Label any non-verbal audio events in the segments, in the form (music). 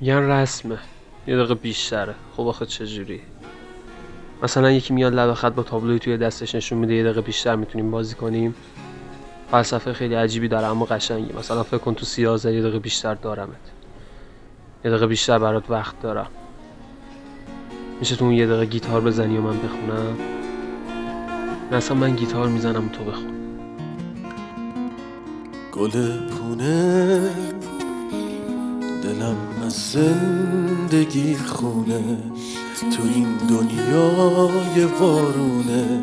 میگن رسمه. یه دقیقه بیشتره. خب آخه چجوری مثلا یکی میاد لب خط با تابلوی توی دستش نشون میده یه دقیقه بیشتر می‌تونیم بازی کنیم. فلسفه خیلی عجیبی داره اما قشنگه مثلا فکر کن تو سیازه یه دقیقه بیشتر دارمت. یه دقیقه بیشتر برات وقت دارم. میشه تو اون یه دقیقه گیتار بزنی و من بخونم؟ نه من گیتار می‌زنم تو بخون. گل پونه دلم از زندگی خونه تو این دنیای وارونه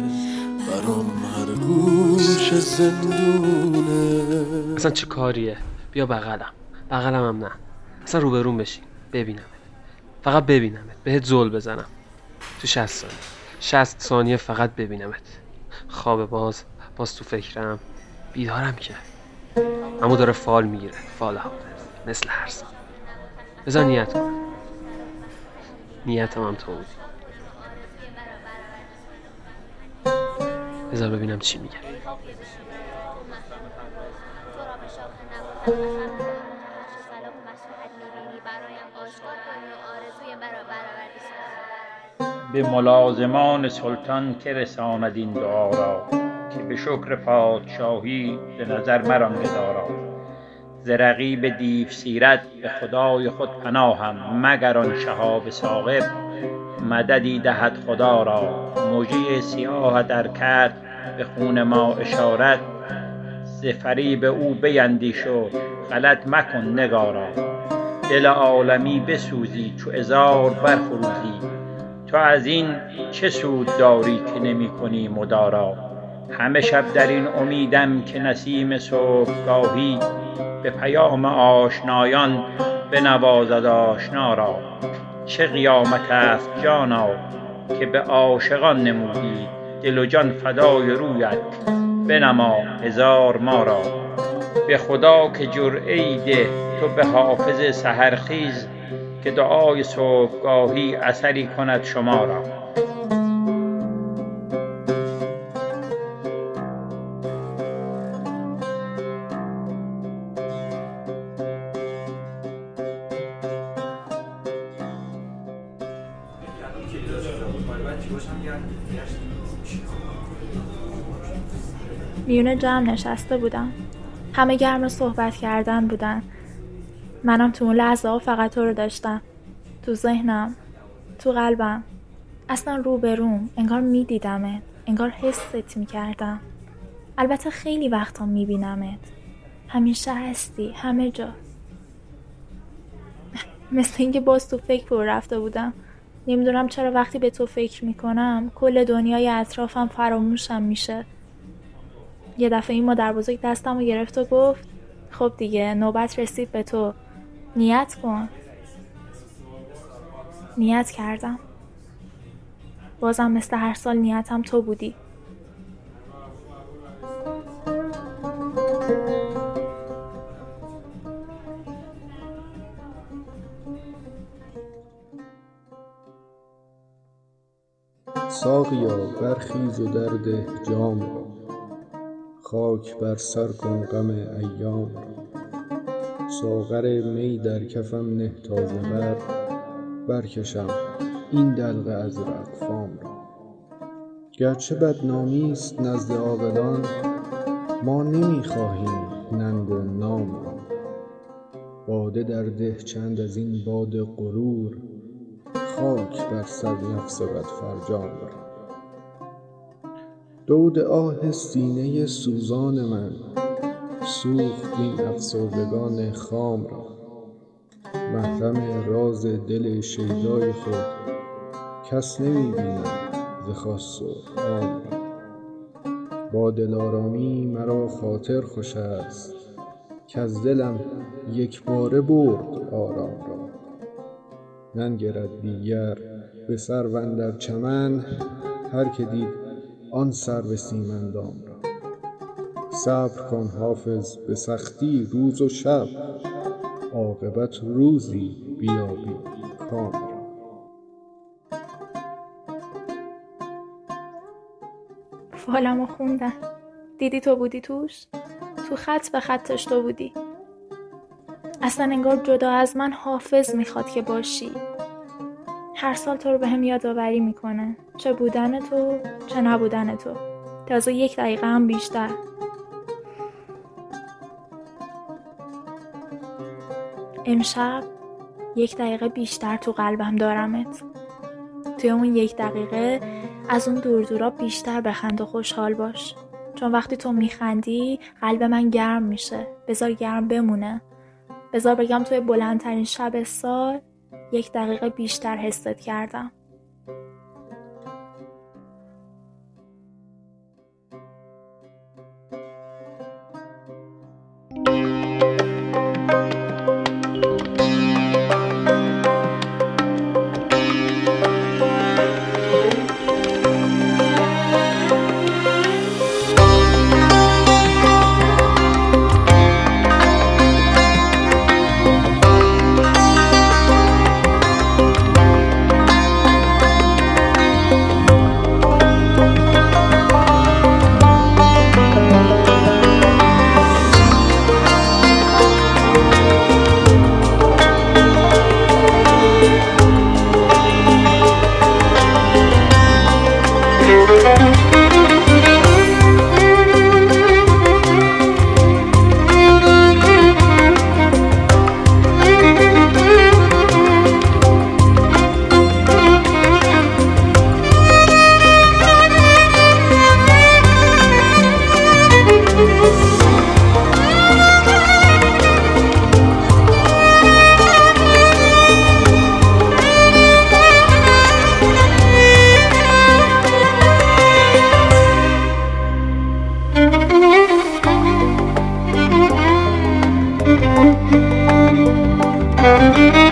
برام هر گوش زندونه. اصلا چه کاریه؟ بیا بغلم. بغلم هم نه. اصلا روبرون بشین. ببینمت. فقط ببینمت. بهت زل بزنم. تو 60 ثانیه. 60 ثانیه فقط ببینمت. خواب باز. باز تو فکرم. بیدارم که. اما داره فال می‌گیره. فال حافظ. مثل هر سال. بذار نیت کنم. نیتم هم تو بودی بذار ببینم چی میگه. به ملازمان سلطان که رساند این دعا را که به شکر پادشاهی به نظر مران گدارا ز رقیب دیو سیرت به خدای خود پناهم مگر آن شهاب ثاقب. مددی دهد خدا را مژه سیاه در کرد به خون ما اشارت. ز فریب او بیندیش و غلط مکن نگارا. دل عالمی بسوزی چو عذار برفروزی. تو از این چه سود داری که نمی کنی مدارا؟ همه شب در این امیدم که نسیم صبحگاهی. به پیام آشنایان بنوازد آشنا را. چه قیامت است جانا که به عاشقان نمودی دل و جان فدای رویت بنما هزار ما را. به خدا که جرعه ده تو به حافظ سحرخیز که دعای صبحگاهی اثری کند شما را. میونه جمع نشسته بودم. همه گرم صحبت کردن بودن. منم تو اون لحظه ها فقط تو رو داشتم. تو ذهنم تو قلبم. اصلا رو به روم انگار میدیدمت. انگار حست می‌کردم. البته خیلی وقتا میبینمت. همیشه هستی همه جا. (laughs) مثل اینکه باز تو فکر پر رفته بودم. نمی‌دونم چرا وقتی به تو فکر می‌کنم کل دنیای اطرافم فراموشم میشه. یه دفعه این مادر بزرگ دستم رو گرفت و گفت خب دیگه نوبت رسید به تو. نیت کن. نیت کردم. بازم مثل هر سال نیتم تو بودی. ساقیا برخیز و درده جام را. خاک بر سر کن غم ایام را. ساغر می در کفم نه تا ز بر. برکشم این دلق ازرق فام را. گرچه بدنامی است نزد عاقلان ما نمی خواهیم ننگ و نام را. باده در ده چند از این باد غرور خاک بر سر نفس بدفرجام را. دود آه سینه سوزان من سوخت این افسردگان خام را. محرم راز دل شیدای خود کس نمی بیند ز خاص و عام را. با دلآرامی مرا خاطر خوش است کز دلم یکباره برد آرام را. ننگرد دیگر به سرو اندر چمن هر که دید آن سرو سیم اندام را. صبر کن حافظ به سختی روز و شب عاقبت روزی بیابی کام را. فالمو خوندن دیدی تو بودی توش؟ تو خط به خطش تو بودی. اصلا انگار جدا از من حافظ می‌خواد که باشی. هر سال تو رو به هم یادآوری می‌کنه. چه بودن تو چه نبودن تو. تازه یک دقیقه هم بیشتر. امشب یک دقیقه بیشتر تو قلبم دارمت. توی اون یک دقیقه از اون دور دورا بیشتر بخند و خوشحال باش. چون وقتی تو میخندی قلب من گرم میشه. بذار گرم بمونه. بذار بگم توی بلندترین شب سال یک دقیقه بیشتر حست کردم. Música